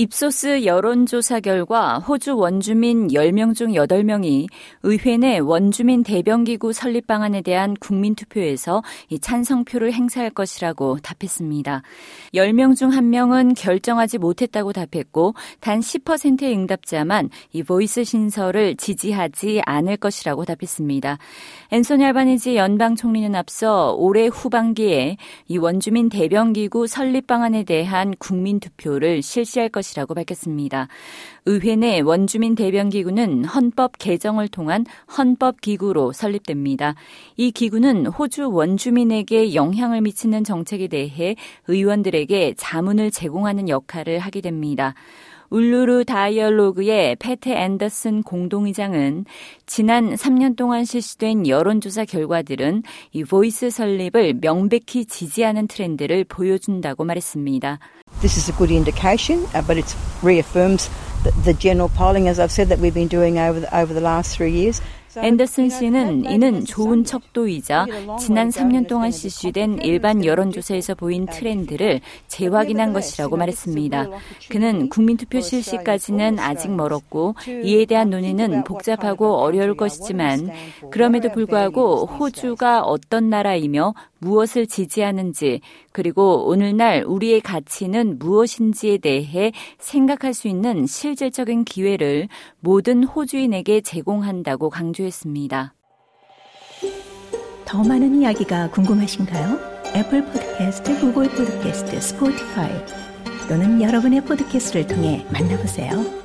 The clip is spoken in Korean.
입소스 여론조사 결과 호주 원주민 10명 중 8명이 의회 내 원주민 대변기구 설립 방안에 대한 국민투표에서 찬성표를 행사할 것이라고 답했습니다. 10명 중 1명은 결정하지 못했다고 답했고 단 10%의 응답자만 이 Voice 신설을 지지하지 않을 것이라고 답했습니다. 앤소니 알바니지 연방 총리는 앞서 올해 후반기에 이 원주민 대변기구 설립 방안에 대한 국민투표를 실시할 것이라고 것이라고 밝혔습니다. 의회 내 원주민 대변기구는 헌법 개정을 통한 헌법기구로 설립됩니다. 이 기구는 호주 원주민에게 영향을 미치는 정책에 대해 의원들에게 자문을 제공하는 역할을 하게 됩니다. 울루루 다이얼로그의 패트 앤더슨 공동의장은 지난 3년 동안 실시된 여론조사 결과들은 이 Voice 설립을 명백히 지지하는 트렌드를 보여준다고 말했습니다. This is a good indication, but it reaffirms the, the general polling, as I've said, that we've been doing over the, over the last three years. 앤더슨 씨는 이는 좋은 척도이자 지난 3년 동안 실시된 일반 여론조사에서 보인 트렌드를 재확인한 것이라고 말했습니다. 그는 국민투표 실시까지는 아직 멀었고 이에 대한 논의는 복잡하고 어려울 것이지만 그럼에도 불구하고 호주가 어떤 나라이며 무엇을 지지하는지 그리고 오늘날 우리의 가치는 무엇인지에 대해 생각할 수 있는 실질적인 기회를 모든 호주인에게 제공한다고 강조했습니다. 더 많은 이야기가 궁금하신가요? 애플 포드캐스트, 구글 포드캐스트, 스포티파이 또는 여러분의 포드캐스트를 통해 만나보세요.